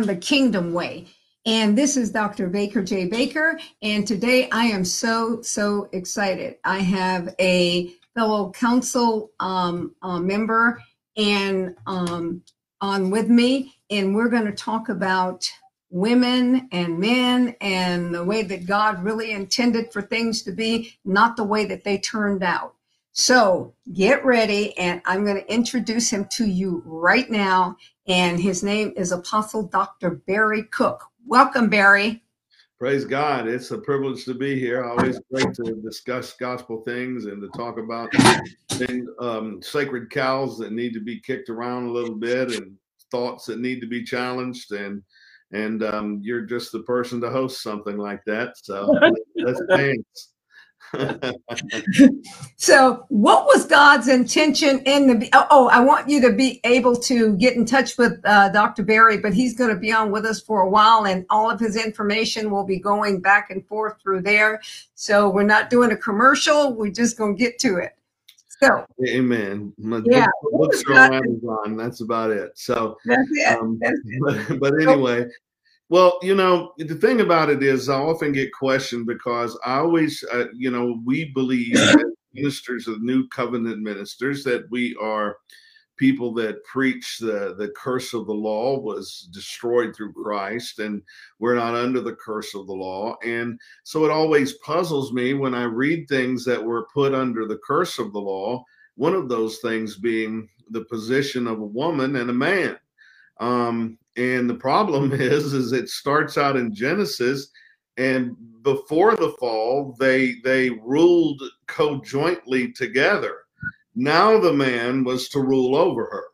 The Kingdom Way. And this is Dr. Baker J. Baker. And today I am so, so excited. I have a fellow council um, uh, member and um, on with me, and we're going to talk about women and men and the way that God really intended for things to be, not the way that they turned out. So get ready, and I'm going to introduce him to you right now. And his name is Apostle Dr. Barry Cook. Welcome, Barry. Praise God. It's a privilege to be here. Always great to discuss gospel things and to talk about things, um, sacred cows that need to be kicked around a little bit and thoughts that need to be challenged. And and um, you're just the person to host something like that. So that's thanks. so what was god's intention in the oh, oh i want you to be able to get in touch with uh, dr barry but he's going to be on with us for a while and all of his information will be going back and forth through there. So we're not doing a commercial we're just going to get to it. So amen. My yeah. books are on amazon. That's about it. So that's it, um, that's it. But, but anyway well, you know, the thing about it is, I often get questioned because I always, uh, you know, we believe ministers of new covenant ministers that we are people that preach the the curse of the law was destroyed through Christ and we're not under the curse of the law. And so it always puzzles me when I read things that were put under the curse of the law one of those things being the position of a woman and a man. Um, and the problem is, is it starts out in Genesis, and before the fall, they they ruled co-jointly together. Now the man was to rule over her.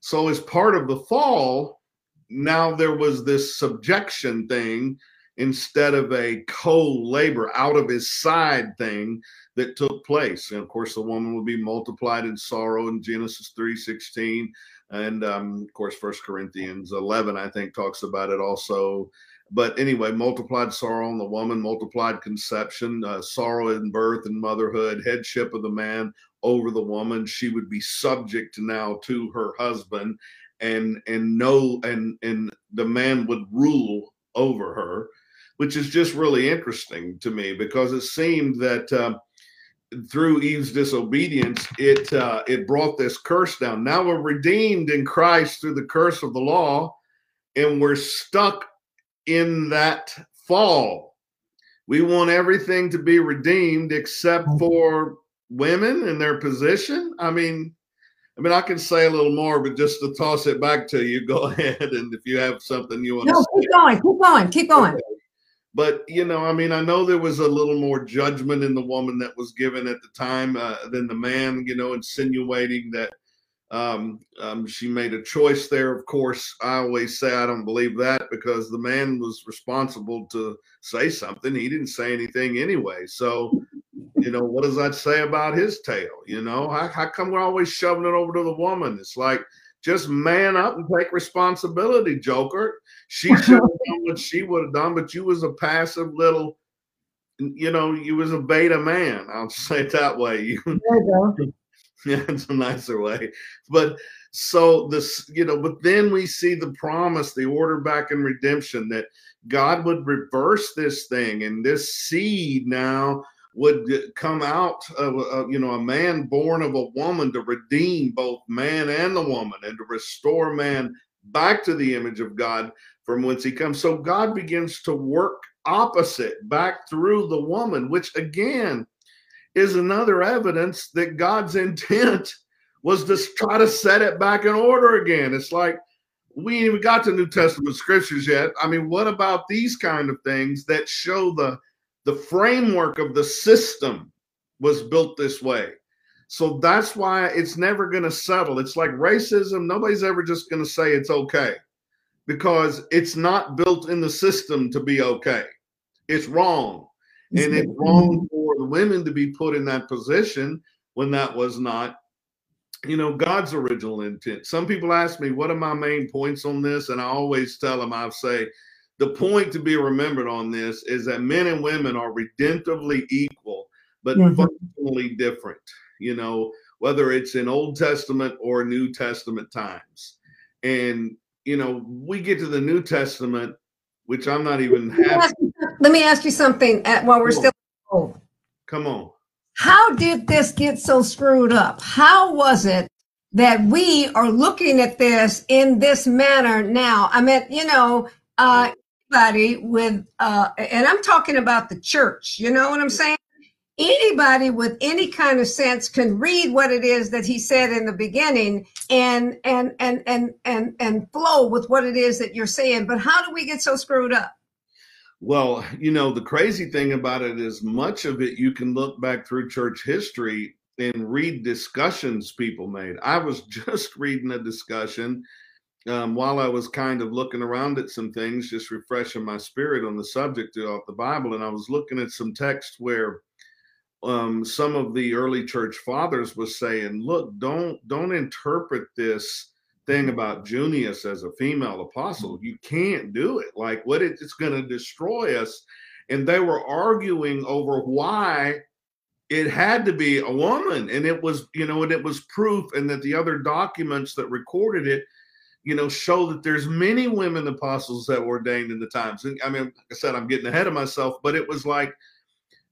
So as part of the fall, now there was this subjection thing instead of a co-labor out of his side thing that took place. And of course, the woman will be multiplied in sorrow in Genesis 3:16 and um, of course first corinthians 11 i think talks about it also. But anyway multiplied sorrow on the woman multiplied conception uh, sorrow in birth and motherhood headship of the man over the woman. She would be subject now to her husband and and no and and the man would rule over her which is just really interesting to me because it seemed that uh, through Eve's disobedience, it uh, it brought this curse down. Now we're redeemed in Christ through the curse of the law, and we're stuck in that fall. We want everything to be redeemed except for women and their position. I mean, I mean, I can say a little more, but just to toss it back to you, go ahead. And if you have something you want no, to keep say. going, keep going, keep going. Okay. But you know, I mean, I know there was a little more judgment in the woman that was given at the time uh, than the man. You know, insinuating that um, um, she made a choice there. Of course, I always say I don't believe that because the man was responsible to say something. He didn't say anything anyway. So, you know, what does that say about his tale? You know, how, how come we're always shoving it over to the woman? It's like just man up and take responsibility, Joker. She should have done what she would have done, but you was a passive little, you know, you was a beta man. I'll say it that way. You, yeah, it's a nicer way. But so this, you know, but then we see the promise, the order back in redemption that God would reverse this thing and this seed now would come out of you know a man born of a woman to redeem both man and the woman and to restore man back to the image of God from whence he comes. So God begins to work opposite back through the woman, which again is another evidence that God's intent was to try to set it back in order again. It's like we ain't even got to New Testament scriptures yet. I mean, what about these kind of things that show the the framework of the system was built this way. So that's why it's never going to settle. It's like racism. Nobody's ever just going to say it's okay because it's not built in the system to be okay. It's wrong. And it's wrong for the women to be put in that position when that was not, you know, God's original intent. Some people ask me, what are my main points on this? And I always tell them, I say, the point to be remembered on this is that men and women are redemptively equal, but mm-hmm. functionally different, you know, whether it's in Old Testament or New Testament times. And you know, we get to the New Testament, which I'm not even happy. Let me ask you something uh, while we're still. On. Come on. How did this get so screwed up? How was it that we are looking at this in this manner now? I mean, you know, uh, anybody with, uh, and I'm talking about the church, you know what I'm saying? Anybody with any kind of sense can read what it is that he said in the beginning and and and and and and flow with what it is that you're saying. But how do we get so screwed up? Well, you know, the crazy thing about it is much of it you can look back through church history and read discussions people made. I was just reading a discussion um, while I was kind of looking around at some things, just refreshing my spirit on the subject of the Bible, and I was looking at some text where um, some of the early church fathers was saying, "Look, don't don't interpret this thing about Junius as a female apostle. You can't do it. Like what it, it's going to destroy us." And they were arguing over why it had to be a woman, and it was you know, and it was proof, and that the other documents that recorded it you know, show that there's many women apostles that were ordained in the times. And I mean, like I said, I'm getting ahead of myself, but it was like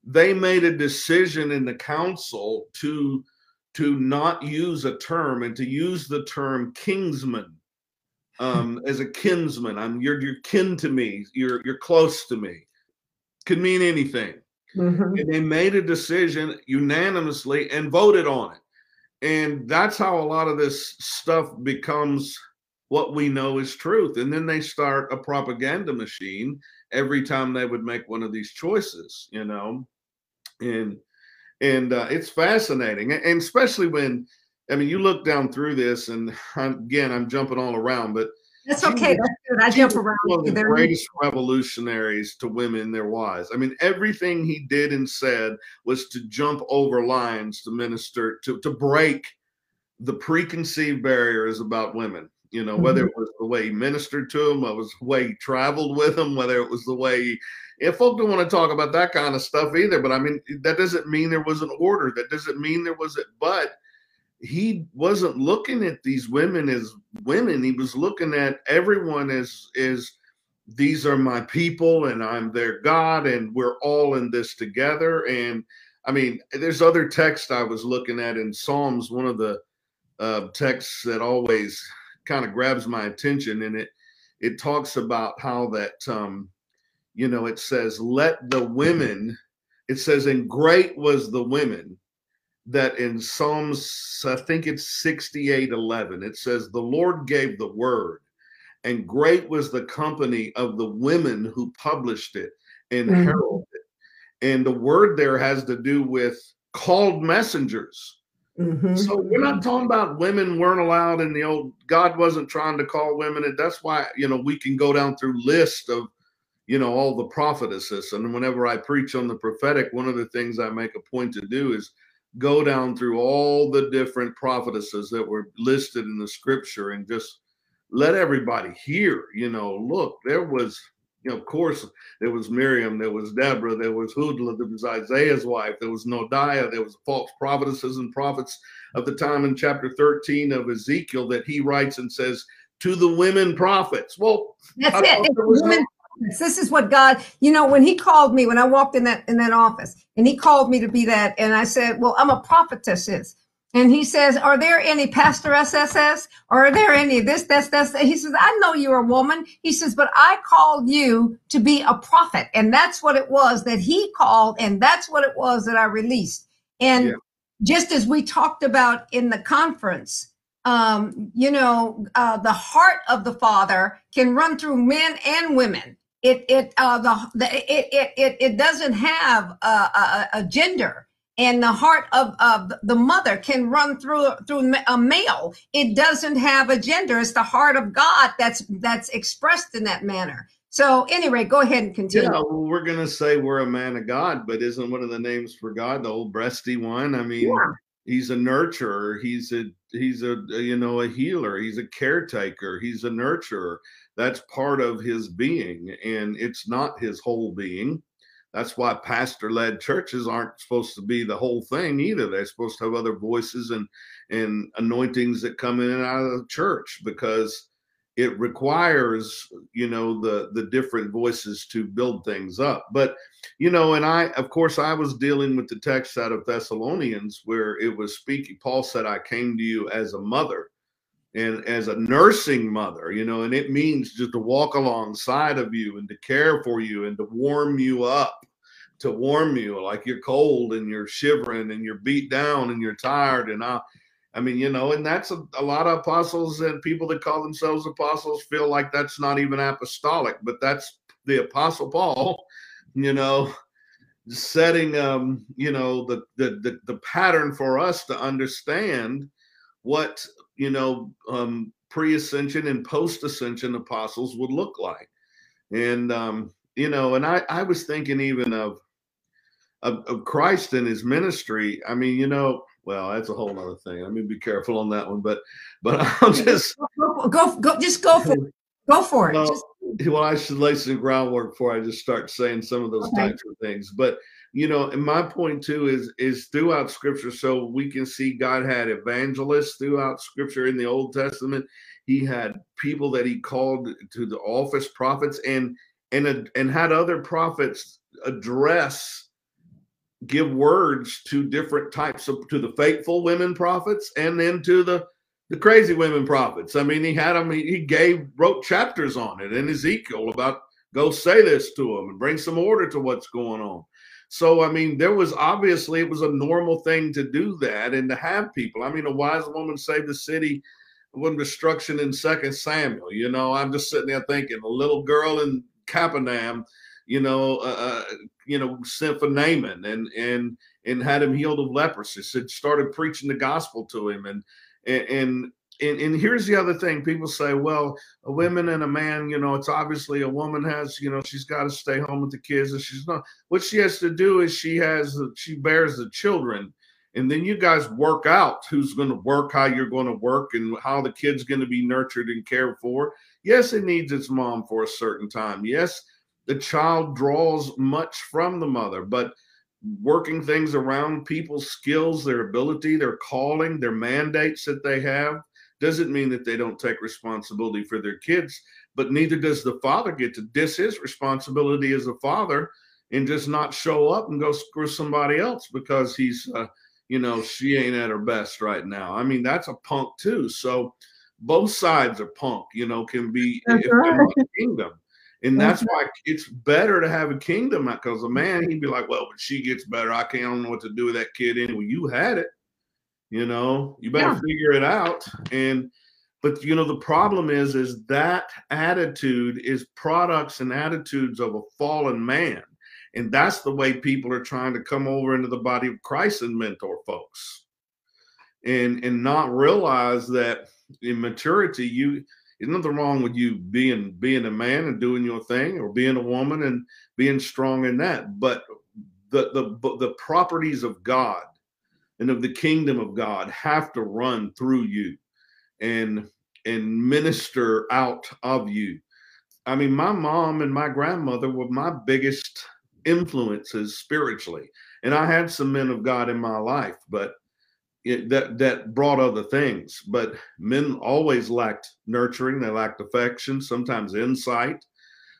they made a decision in the council to to not use a term and to use the term kingsman um, as a kinsman. I'm you're you're kin to me. You're you're close to me. Could mean anything. Mm-hmm. And they made a decision unanimously and voted on it. And that's how a lot of this stuff becomes what we know is truth. And then they start a propaganda machine every time they would make one of these choices, you know, and and uh, it's fascinating, and especially when I mean you look down through this, and I'm, again I'm jumping all around, but that's okay. That's good. I jump around. One of the greatest revolutionaries to women there was. I mean, everything he did and said was to jump over lines to minister to to break the preconceived barriers about women you know, whether mm-hmm. it was the way he ministered to whether it was the way he traveled with them, whether it was the way he, if folk don't want to talk about that kind of stuff either. But I mean, that doesn't mean there was an order. That doesn't mean there was it. But he wasn't looking at these women as women. He was looking at everyone as is these are my people and I'm their God and we're all in this together. And I mean, there's other text I was looking at in Psalms, one of the uh, texts that always kind of grabs my attention and it it talks about how that um you know it says let the women it says and great was the women that in psalms i think it's 68 11 it says the lord gave the word and great was the company of the women who published it and mm-hmm. heralded it and the word there has to do with called messengers Mm-hmm. So we're not talking about women weren't allowed in the old. God wasn't trying to call women, and that's why you know we can go down through list of you know all the prophetesses. And whenever I preach on the prophetic, one of the things I make a point to do is go down through all the different prophetesses that were listed in the scripture and just let everybody hear. You know, look, there was of course, there was Miriam, there was Deborah, there was Huldah, there was Isaiah's wife, there was Noadiah, there was false prophetesses and prophets of the time in chapter 13 of Ezekiel that he writes and says, to the women prophets. Well, that's it. Women, no- this is what God, you know, when he called me, when I walked in that in that office, and he called me to be that, and I said, Well, I'm a prophetess. And he says, Are there any pastor SSS? Or are there any this, this, this? He says, I know you're a woman. He says, But I called you to be a prophet. And that's what it was that he called. And that's what it was that I released. And yeah. just as we talked about in the conference, um, you know, uh, the heart of the Father can run through men and women. It it uh, the, the it, it it it doesn't have a, a, a gender and the heart of, of the mother can run through through a male. It doesn't have a gender. It's the heart of god that's that's expressed in that manner. So anyway go ahead and continue. Yeah well, we're gonna say we're a man of god but isn't one of the names for god the old breasty one? I mean yeah. he's a nurturer. He's a he's a you know a healer. He's a caretaker. He's a nurturer. That's part of his being and it's not his whole being that's why pastor led churches aren't supposed to be the whole thing either. They're supposed to have other voices and and anointings that come in and out of the church because it requires you know the the different voices to build things up but you know and i of course i was dealing with the text out of thessalonians where it was speaking paul said i came to you as a mother and as a nursing mother you know and it means just to walk alongside of you and to care for you and to warm you up to warm you like you're cold and you're shivering and you're beat down and you're tired and i I mean, you know, and that's a, a, lot of apostles and people that call themselves apostles feel like that's not even apostolic, but that's the apostle Paul, you know, setting um, you know, the the the, the pattern for us to understand what, you know, um pre-ascension and post-ascension apostles would look like. And um, you know, and I I was thinking even of of, of Christ and his ministry. I mean, you know, well, that's a whole other thing. I mean, be careful on that one, but but I'll just go go, go just go for it. Go for it. Well, just... well, I should lay some groundwork before I just start saying some of those okay. types of things. But you know, and my point too is is throughout Scripture, so we can see God had evangelists throughout Scripture in the Old Testament. He had people that he called to the office prophets, and and and had other prophets address give words to different types of to the faithful women prophets and then to the the crazy women prophets. I mean, he had them. He, he gave wrote chapters on it in Ezekiel about go say this to them and bring some order to what's going on. So I mean, there was obviously it was a normal thing to do that and to have people. I mean, a wise woman saved the city from destruction in Second Samuel. You know, I'm just sitting there thinking, a little girl in Capernaum you know, uh, uh, you know, sent for Naaman and and and had him healed of leprosy. So started preaching the gospel to him, and and and and here's the other thing: people say, well, a woman and a man, you know, it's obviously a woman has, you know, she's got to stay home with the kids, and she's not. What she has to do is she has she bears the children. And then you guys work out who's going to work, how you're going to work, and how the kid's going to be nurtured and cared for. Yes, it needs its mom for a certain time. Yes, the child draws much from the mother, but working things around people's skills, their ability, their calling, their mandates that they have doesn't mean that they don't take responsibility for their kids, but neither does the father get to diss his responsibility as a father and just not show up and go screw somebody else because he's, uh, you know, she ain't at her best right now. I mean, that's a punk too. So both sides are punk, you know, can be right. kingdom. And that's why it's better to have a kingdom because a man, he'd be like, well, but she gets better, I can't know what to do with that kid anyway. You had it, you know, you better yeah. figure it out. And, but you know, the problem is, is that attitude is products and attitudes of a fallen man. And that's the way people are trying to come over into the body of Christ and mentor folks. And and not realize that in maturity, you there's nothing wrong with you being being a man and doing your thing or being a woman and being strong in that but the the the properties of god and of the kingdom of god have to run through you and and minister out of you. I mean my mom and my grandmother were my biggest influences spiritually and i had some men of god in my life but it, that that brought other things. But men always lacked nurturing. They lacked affection. Sometimes insight.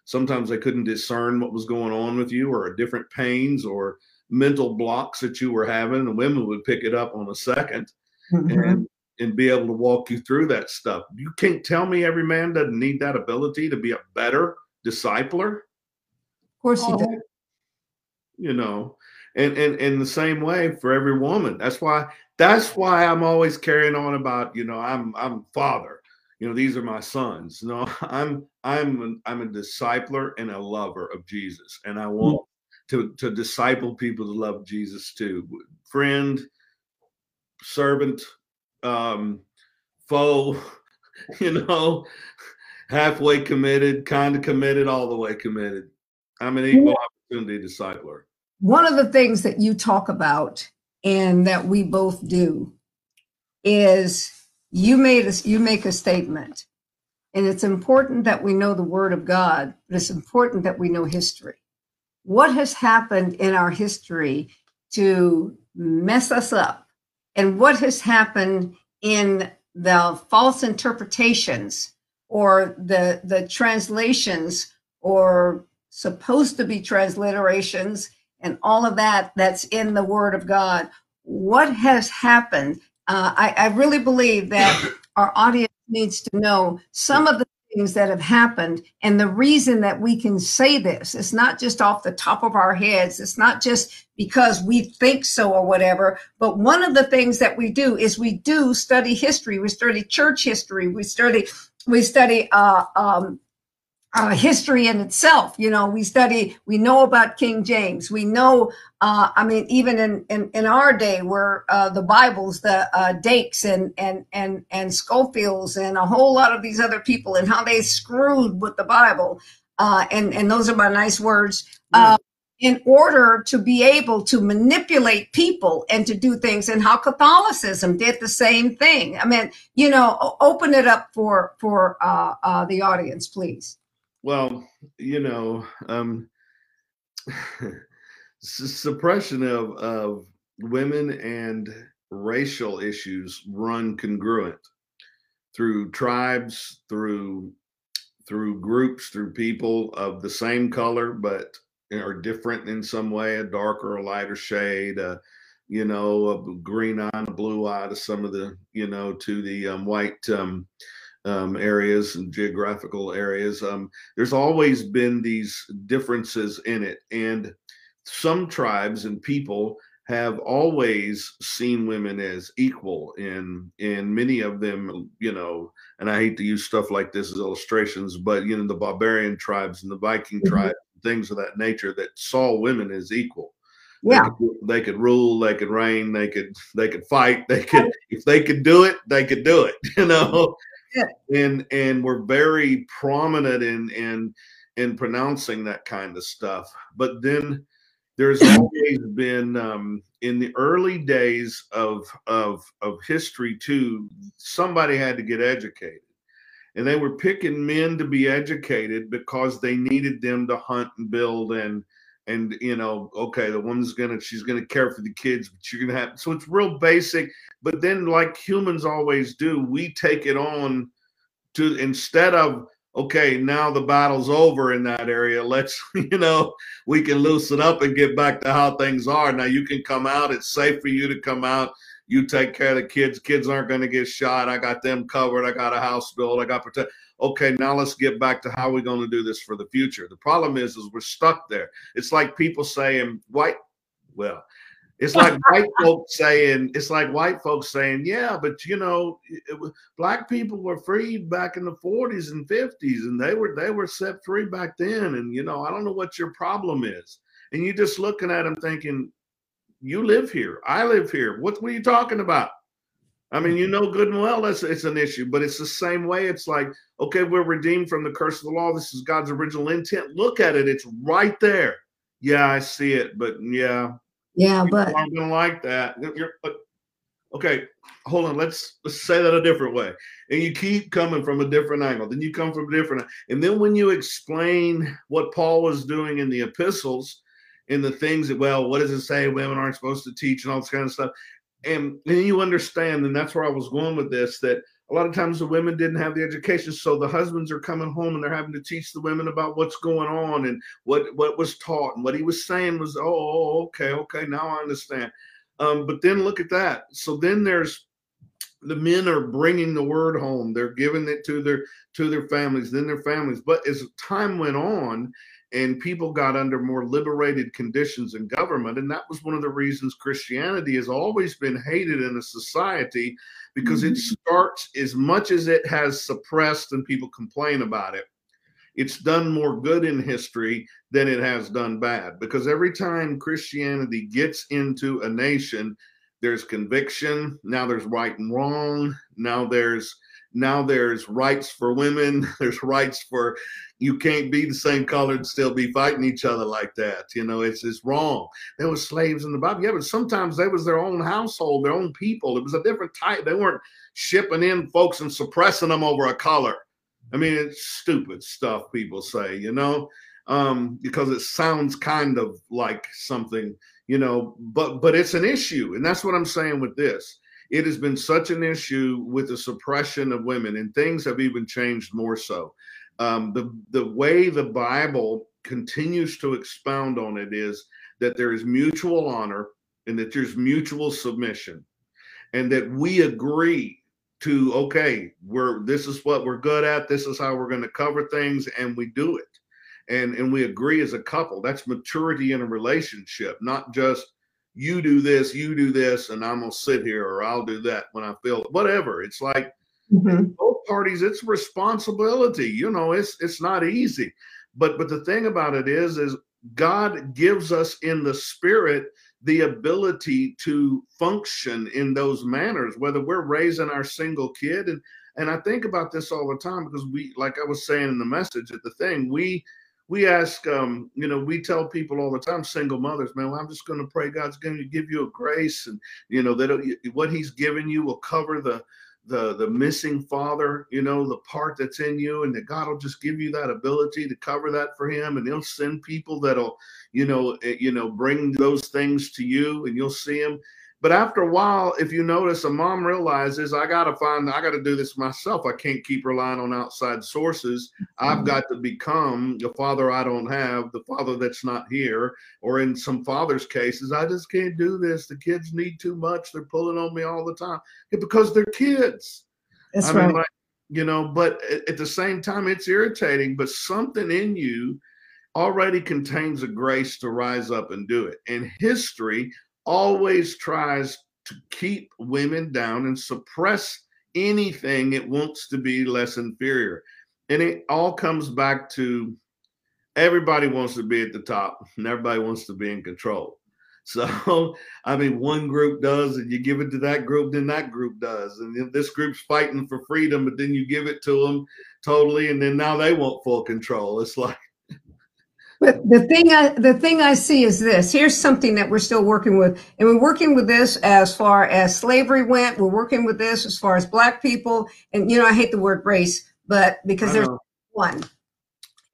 Sometimes they couldn't discern what was going on with you, or different pains, or mental blocks that you were having. And women would pick it up on a 2nd mm-hmm. and and be able to walk you through that stuff. You can't tell me every man doesn't need that ability to be a better discipler. Of course he oh. does. You know, and and in the same way for every woman. That's why that's why I'm always carrying on about, you know, I'm I'm father. You know, these are my sons. No, I'm I'm I'm a discipler and a lover of Jesus, and I want to to disciple people to love Jesus too. Friend, servant, um, foe, you know, halfway committed, kind of committed, all the way committed. I'm an equal opportunity discipler. One of the things that you talk about and that we both do is you made us you make a statement. And it's important that we know the word of god but it's important that we know history. What has happened in our history to mess us up? And what has happened in the false interpretations or the the translations or supposed to be transliterations and all of that that's in the Word of God. What has happened? Uh, I, I really believe that our audience needs to know some of the things that have happened and the reason that we can say this it's not just off the top of our heads it's not just because we think so or whatever but one of the things that we do is we do study history we study church history we study we study uh, um, uh, history in itself. You know, we study, we know about King James. We know, uh, I mean, even in, in, in our day, where uh, the Bibles, the uh, Dakes and and and and Scofields and a whole lot of these other people, and how they screwed with the Bible. Uh, and and those are my nice words. Uh, in order to be able to manipulate people and to do things, and how Catholicism did the same thing. I mean, you know, open it up for for uh, uh, the audience, please. Well, you know, um, suppression of, of women and racial issues run congruent through tribes, through through groups, through people of the same color but are different in some way, a darker or lighter shade, uh, you know, a green eye, a blue eye to some of the, you know, to the um, white um, um, areas and geographical areas. Um, there's always been these differences in it. And some tribes and people have always seen women as equal and and many of them you know and i hate to use stuff like this as illustrations but you know the barbarian tribes and the viking mm-hmm. tribes things of that nature that saw women as equal yeah they could, they could, rule they could reign they could they could fight they could if they could do it they could do it you know and and we're very prominent in in in pronouncing that kind of stuff. But then there's always been um, in the early days of of of history too. Somebody had to get educated, and they were picking men to be educated because they needed them to hunt and build and and you know okay the woman's gonna she's gonna care for the kids but you're gonna have so it's real basic but then like humans always do we take it on to instead of okay now the battle's over in that area let's you know we can loosen up and get back to how things are. Now you can come out it's safe for you to come out you take care of the kids kids aren't going to get shot i got them covered i got a house built i got protect okay, now let's get back to how we're going to do this for the future. The problem is, is we're stuck there. It's like people saying white, well, it's like white folks saying, it's like white folks saying, yeah, but you know, it, black people were freed back in the 40s and 50s, and they were they were set free back then. And you know, I don't know what your problem is. And you're just looking at them thinking, you live here, I live here. What, what are you talking about? I mean, you know good and well that's it's an issue, but it's the same way. It's like, okay, we're redeemed from the curse of the law. This is God's original intent. Look at it; it's right there. Yeah, I see it, but yeah, yeah, but I'm gonna like that. You're, okay, hold on. Let's let's say that a different way. And you keep coming from a different angle. Then you come from a different, and then when you explain what Paul was doing in the epistles, in the things that well, what does it say? Women aren't supposed to teach and all this kind of stuff and then you understand, and that's where I was going with this, that a lot of times the women didn't have the education, so the husbands are coming home and they're having to teach the women about what's going on and what what was taught and what he was saying was, oh, oh okay, okay, now I understand. Um, but then look at that. So then there's the men are bringing the word home. They're giving it to their to their families, then their families. But as time went on, and people got under more liberated conditions in government. And that was one of the reasons Christianity has always been hated in a society because mm-hmm. it starts as much as it has suppressed and people complain about it. It's done more good in history than it has done bad because every time Christianity gets into a nation, there's conviction. Now there's right and wrong. Now there's now there's rights for women there's rights for you can't be the same color and still be fighting each other like that you know it's it's wrong. There were slaves in the bible yeah but sometimes they was their own household their own people it was a different type they weren't shipping in folks and suppressing them over a color. I mean it's stupid stuff people say you know um, because it sounds kind of like something you know but but it's an issue and that's what i'm saying with this it has been such an issue with the suppression of women, and things have even changed more so. Um, the the way the Bible continues to expound on it is that there is mutual honor and that there's mutual submission, and that we agree to okay, we're this is what we're good at, this is how we're going to cover things, and we do it, and and we agree as a couple. That's maturity in a relationship, not just you do this, you do this, and I'm gonna sit here or I'll do that when I feel whatever. It's like mm-hmm. both parties, it's responsibility. You know, it's it's not easy. But but the thing about it is, is God gives us in the spirit the ability to function in those manners, whether we're raising our single kid and and I think about this all the time because we, like I was saying in the message at the thing, we we ask, um, you know, we tell people all the time, single mothers, man, well, I'm just going to pray God's going to give you a grace, and you know that what He's given you will cover the the the missing father, you know, the part that's in you, and that God will just give you that ability to cover that for Him, and He'll send people that'll, you know, eh, you know, bring those things to you, and you'll see Him. But after a while, if you notice, a mom realizes I got to find, I got to do this myself. I can't keep relying on outside sources. I've mm-hmm. got to become the father I don't have, the father that's not here. Or in some fathers' cases, I just can't do this. The kids need too much. They're pulling on me all the time because they're kids. That's I right. Mean, like, you know, but at, at the same time, it's irritating, but something in you already contains a grace to rise up and do it. And history always tries to keep women down and suppress anything it wants to be less inferior. And it all comes back to everybody wants to be at the top and everybody wants to be in control. So, I mean, one group does, and you give it to that group, then that group does. And this group's fighting for freedom, but then you give it to them totally, and then now they want full control. It's like, but the thing I the thing I see is this. Here's something that we're still working with, and we're working with this as far as slavery went. We're working with this as far as black people, and you know I hate the word race, but because there's one,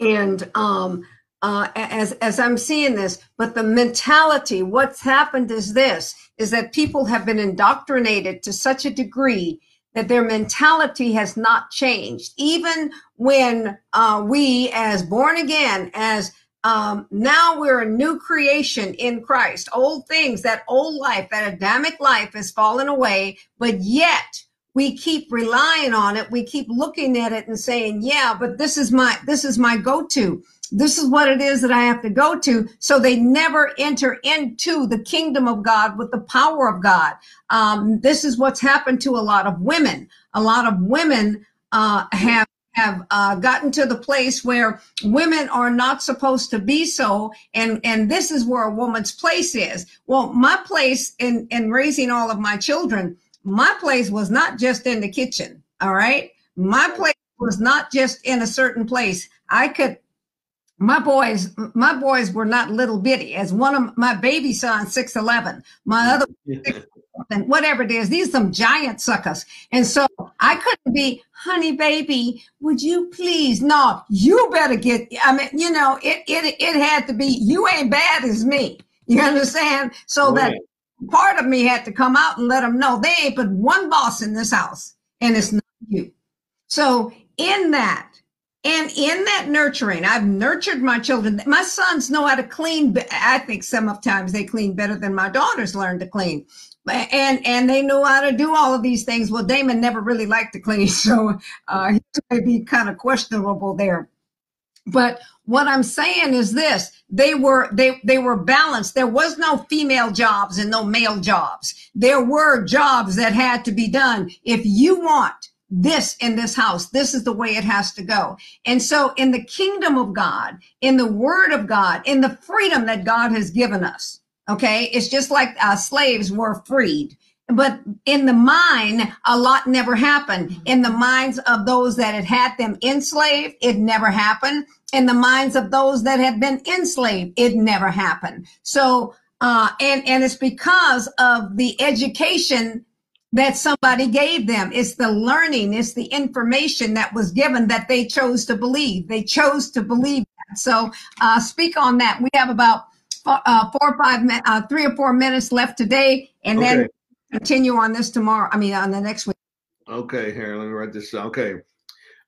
and um, uh, as as I'm seeing this, but the mentality, what's happened is this: is that people have been indoctrinated to such a degree that their mentality has not changed, even when uh, we, as born again, as um, now we're a new creation in Christ. Old things, that old life, that Adamic life has fallen away, but yet we keep relying on it. We keep looking at it and saying, yeah, but this is my, this is my go-to. This is what it is that I have to go to. So they never enter into the kingdom of God with the power of God. Um, this is what's happened to a lot of women. A lot of women uh, have have uh, gotten to the place where women are not supposed to be so and and this is where a woman's place is. Well my place in in raising all of my children my place was not just in the kitchen all right? My place was not just in a certain place. I could my boys my boys were not little bitty. As one of my baby son 611 my other and whatever it is. These are some giant suckers. And so I couldn't be, honey, baby, would you please? No, you better get, I mean, you know, it, it, it had to be, you ain't bad as me. You understand? So right. that part of me had to come out and let them know they ain't but one boss in this house and it's not you. So in that, and in that nurturing, I've nurtured my children. My sons know how to clean. I think some of times they clean better than my daughters learned to clean and and they know how to do all of these things. Well, Damon never really liked to clean, so uh, he may be kind of questionable there. But what I'm saying is this: they were they they were balanced. There was no female jobs and no male jobs. There were jobs that had to be done. If you want this in this house, this is the way it has to go. And so, in the kingdom of God, in the Word of God, in the freedom that God has given us Okay. It's just like uh, slaves were freed. But in the mind, a lot never happened. In the minds of those that had had them enslaved, it never happened. In the minds of those that had been enslaved, it never happened. So, uh, and, and it's because of the education that somebody gave them. It's the learning, it's the information that was given that they chose to believe. They chose to believe that. So, uh, speak on that. We have about uh, four or five, uh, three or four minutes left today, and okay. then continue on this tomorrow. I mean, on the next week. Okay, here, let me write this down. Okay.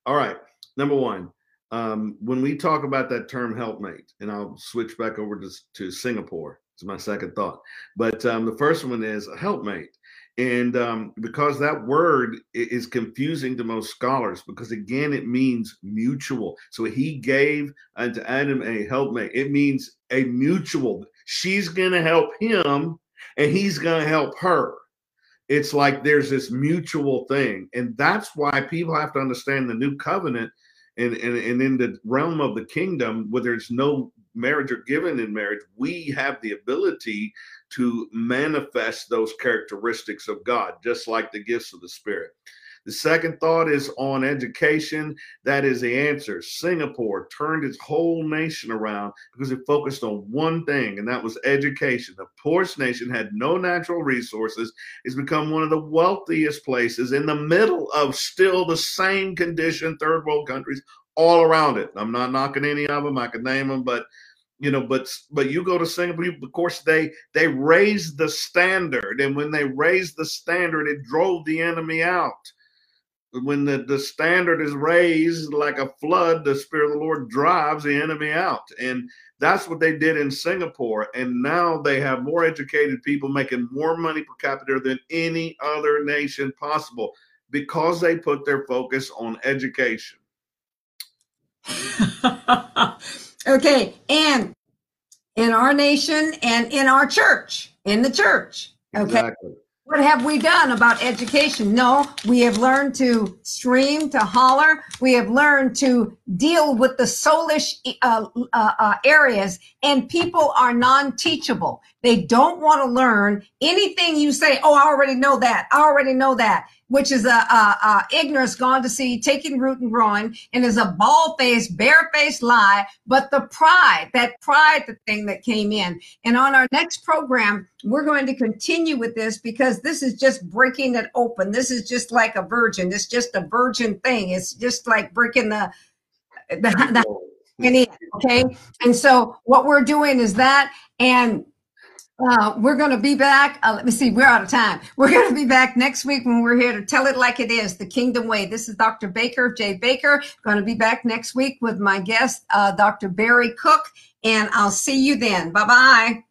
All right. Number one, um, when we talk about that term helpmate, and I'll switch back over to, to Singapore. It's my second thought. But um, the first one is a helpmate. And um, because that word is confusing to most scholars, because again, it means mutual. So he gave unto Adam a helpmate. It means a mutual. She's going to help him and he's going to help her. It's like there's this mutual thing. And that's why people have to understand the new covenant and, and, and in the realm of the kingdom, where there's no marriage or given in marriage, we have the ability to manifest those characteristics of God, just like the gifts of the Spirit. The second thought is on education. That is the answer. Singapore turned its whole nation around because it focused on one thing, and that was education. The poorest nation had no natural resources. It's become one of the wealthiest places in the middle of still the same condition, third world countries all around it. I'm not knocking any of them. I could name them, but you know but but you go to singapore of course they they raised the standard and when they raised the standard it drove the enemy out when the, the standard is raised like a flood, the Spirit of the Lord drives the enemy out. And that's what they did in Singapore. And now they have more educated people making more money per capita than any other nation possible because they put their focus on education. okay. And in our nation and in our church, in the church. Okay. Exactly what have we done about education? No, we have learned to stream, to holler. We have learned to deal with the soulish uh, uh, uh, areas, and people are non teachable. They don't want to learn anything you say. Oh, I already know that. I already know that which is a, a, a, ignorance gone to see, taking root and growing, and is a bald-faced, bare-faced lie. But the pride, that pride, the thing that came in. And on our next program, we're going to continue with this because this is just breaking it open. This is just like a virgin. It's just a virgin thing. It's just like breaking the the, the okay. And so what we're doing is that and uh, we're going to be back. Uh, let me see, we're out of time. We're going to be back next week when we're here to tell it like it is, the Kingdom Way. This is Dr. Baker, Jay Baker. Going to be back next week with my guest, uh, Dr. Barry Cook, and I'll see you then. Bye bye.